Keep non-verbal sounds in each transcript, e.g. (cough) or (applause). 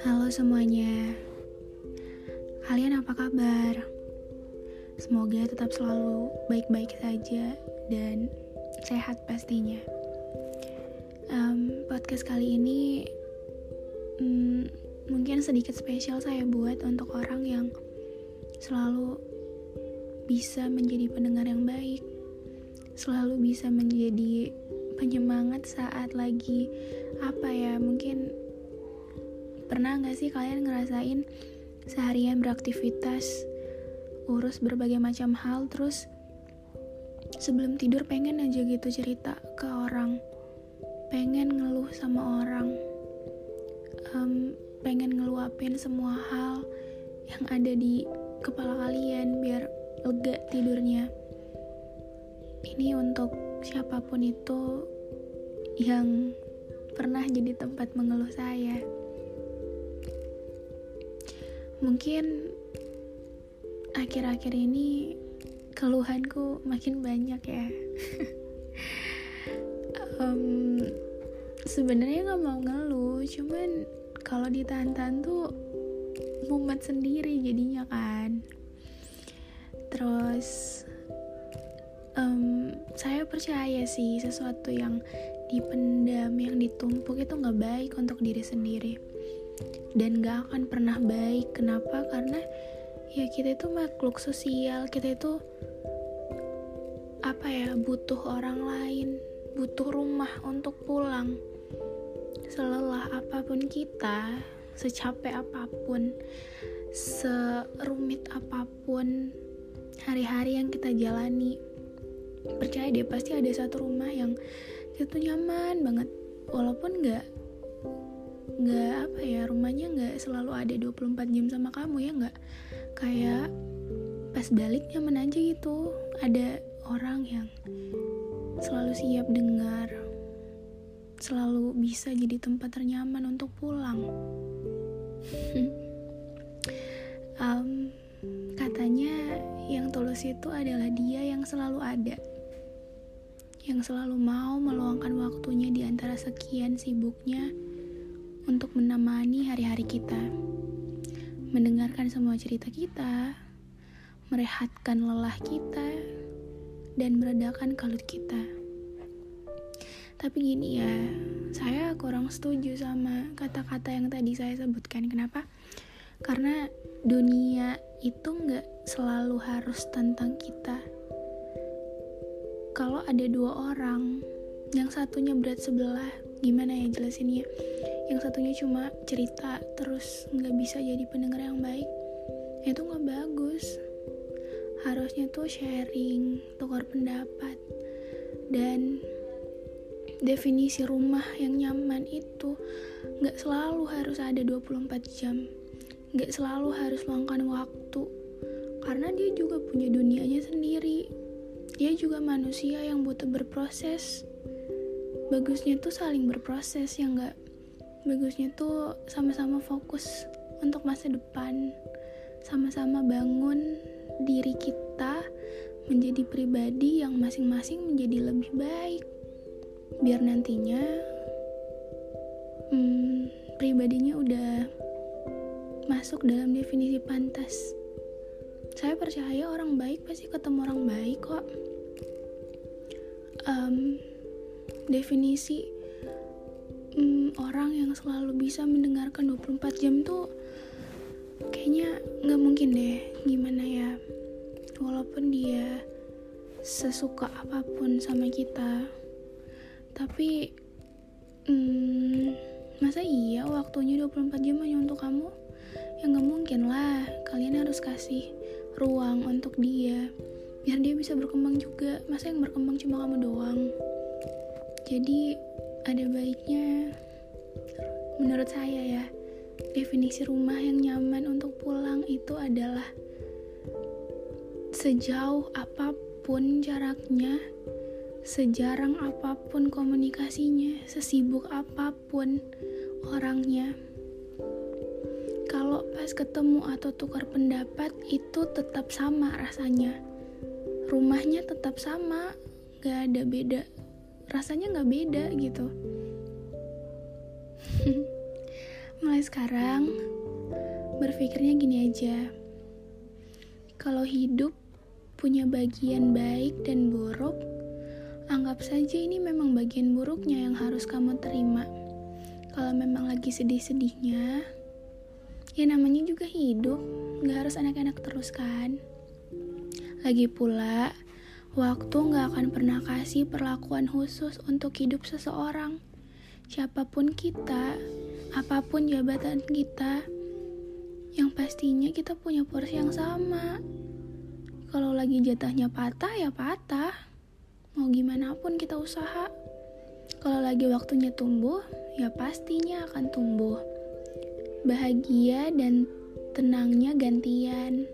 Halo semuanya, kalian apa kabar? Semoga tetap selalu baik-baik saja dan sehat pastinya. Em, podcast kali ini mm, mungkin sedikit spesial saya buat untuk orang yang selalu bisa menjadi pendengar yang baik, selalu bisa menjadi penyemangat saat lagi apa ya mungkin Pernah nggak sih kalian ngerasain seharian beraktivitas, urus berbagai macam hal, terus sebelum tidur pengen aja gitu cerita ke orang, pengen ngeluh sama orang, em, pengen ngeluapin semua hal yang ada di kepala kalian biar lega tidurnya. Ini untuk siapa pun itu yang pernah jadi tempat mengeluh saya mungkin akhir-akhir ini keluhanku makin banyak ya. (laughs) Um, sebenarnya nggak mau ngeluh cuman kalau ditahan-tahan tuh mumet sendiri jadinya kan. Terus um, saya percaya sih sesuatu yang dipendam yang ditumpuk itu nggak baik untuk diri sendiri dan gak akan pernah baik. Kenapa? Karena ya kita itu makhluk sosial. Kita itu apa ya butuh orang lain. Butuh rumah untuk pulang. Selelah apa pun kita secapek apa pun serumit apa pun hari-hari yang kita jalani percaya deh pasti ada satu rumah yang itu nyaman banget. Walaupun nggak nggak apa ya rumahnya nggak selalu ada 24 jam sama kamu ya nggak? Kayak pas balik nyaman aja gitu. Ada orang yang selalu siap dengar selalu bisa jadi tempat ternyaman untuk pulang. (laughs) Um, katanya yang tulus itu adalah dia yang selalu ada yang selalu mau meluangkan waktunya di antara sekian sibuknya untuk menemani hari-hari kita, mendengarkan semua cerita kita, merehatkan lelah kita, dan meredakan kalut kita. Tapi gini ya, saya kurang setuju sama kata-kata yang tadi saya sebutkan. Kenapa? Karena dunia itu nggak selalu harus tentang kita. Kalau ada dua orang, yang satunya berat sebelah, gimana ya jelasinnya? Yang satunya cuma cerita terus nggak bisa jadi pendengar yang baik. Itu nggak bagus. Harusnya tuh sharing tukar pendapat dan definisi rumah yang nyaman itu nggak selalu harus ada 24 jam. Nggak selalu harus luangkan waktu. Karena dia juga punya dunianya sendiri. Dia juga manusia yang butuh berproses. Bagusnya tuh saling berproses ya nggak bagusnya tuh sama-sama fokus untuk masa depan. Sama-sama bangun diri kita menjadi pribadi yang masing-masing menjadi lebih baik. Biar nantinya hmm, pribadinya udah masuk dalam definisi pantas. Saya percaya orang baik pasti ketemu orang baik kok. Um, definisi hmm, orang yang selalu bisa mendengarkan 24 jam tuh kayaknya nggak mungkin deh. Gimana ya? Walaupun dia sesuka apa pun sama kita. Tapi hmm, masa iya waktunya 24 jam hanya untuk kamu? Ya nggak mungkin lah. Kalian harus kasih ruang untuk dia. Biar dia bisa berkembang juga. Masa yang berkembang cuma kamu doang? Jadi ada baiknya. Menurut saya ya definisi rumah yang nyaman untuk pulang itu adalah sejauh apa pun jaraknya sejarang apa pun komunikasinya sesibuk apa pun orangnya. Kalau pas ketemu atau tukar pendapat itu tetap sama rasanya. Rumahnya tetap sama gak ada beda rasanya gak beda gitu. (laughs) Mulai sekarang berpikirnya gini aja. Kalau hidup punya bagian baik dan buruk anggap saja ini memang bagian buruknya yang harus kamu terima. Kalau memang lagi sedih-sedihnya ya namanya juga hidup gak harus anak-anak terus kan? Lagi pula waktu gak akan pernah kasih perlakuan khusus untuk hidup seseorang. Siapa pun kita apa pun jabatan kita yang pastinya kita punya porsi yang sama. Kalau lagi jatahnya patah ya patah. Mau gimana pun kita usaha. Kalau lagi waktunya tumbuh ya pastinya akan tumbuh. Bahagia dan tenangnya gantian.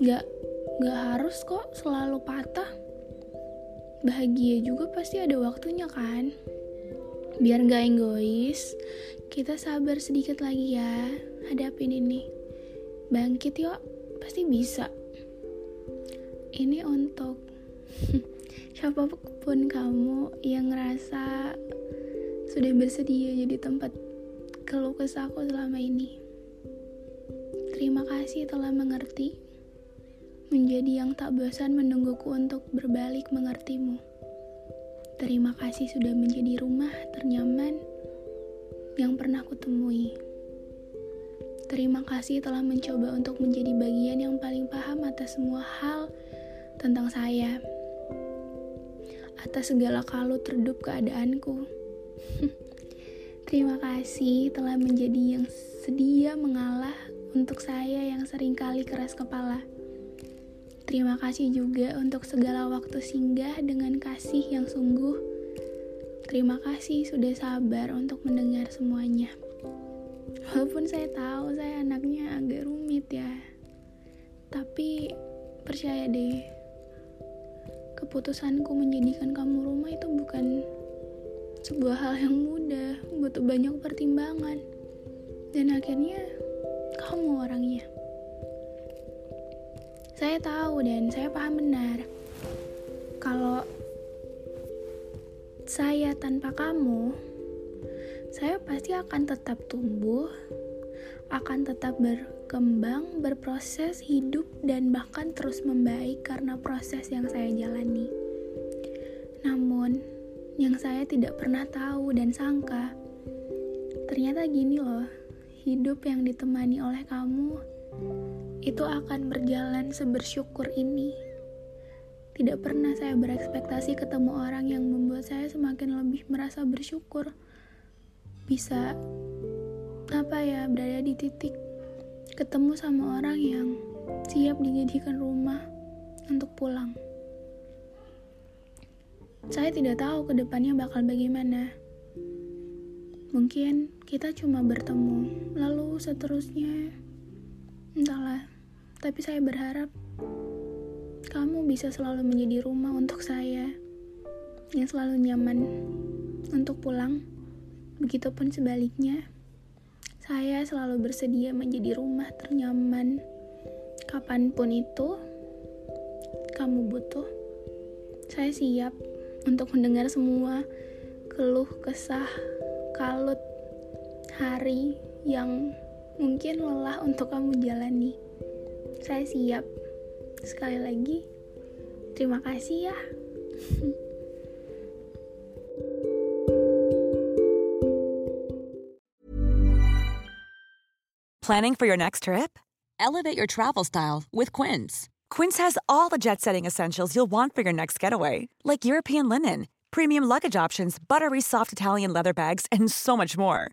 Gak gak harus kok selalu patah. Bahagia juga pasti ada waktunya kan? Biar gak egois kita sabar sedikit lagi ya hadapin ini. Bangkit yuk pasti bisa. Ini untuk (laughs) siapa pun kamu yang ngerasa sudah bersedia jadi tempat keluh kesahku selama ini. Terima kasih telah mengerti, menjadi yang tak bosan menungguku untuk berbalik mengertimu. Terima kasih sudah menjadi rumah ternyaman yang pernah kutemui. Terima kasih telah mencoba untuk menjadi bagian yang paling paham atas semua hal tentang saya. Atas segala kalut redup keadaanku. (laughs) Terima kasih telah menjadi yang sedia mengalah untuk saya yang sering kali keras kepala. Terima kasih juga untuk segala waktu singgah dengan kasih yang sungguh. Terima kasih sudah sabar untuk mendengar semuanya. Walaupun saya tahu saya anaknya agak rumit ya. Tapi percaya deh, keputusanku menjadikan kamu rumah itu bukan sebuah hal yang mudah, butuh banyak pertimbangan. Dan akhirnya kamu orangnya. Saya tahu dan saya paham benar kalau saya tanpa kamu, saya pasti akan tetap tumbuh, akan tetap berkembang, berproses, hidup, dan bahkan terus membaik karena proses yang saya jalani. Namun, yang saya tidak pernah tahu dan sangka. Ternyata gini loh, hidup yang ditemani oleh kamu itu akan berjalan sebersyukur ini. Tidak pernah saya berekspektasi ketemu orang yang membuat saya semakin lebih merasa bersyukur. Bisa apa ya, berada di titik ketemu sama orang yang siap dijadikan rumah untuk pulang. Saya tidak tahu ke depannya bakal bagaimana. Mungkin kita cuma bertemu, lalu seterusnya entahlah. Tapi saya berharap kamu bisa selalu menjadi rumah untuk saya yang selalu nyaman untuk pulang. Begitupun sebaliknya, saya selalu bersedia menjadi rumah ternyaman kapan pun itu kamu butuh. Saya siap untuk mendengar semua keluh kesah kalut hari yang mungkin lelah untuk kamu jalani. Saya siap. Sekali lagi, terima kasih ya. (laughs) Planning for your next trip? Elevate your travel style with Quince. Quince has all the jet setting essentials you'll want for your next getaway, like European linen, premium luggage options, buttery soft Italian leather bags, and so much more.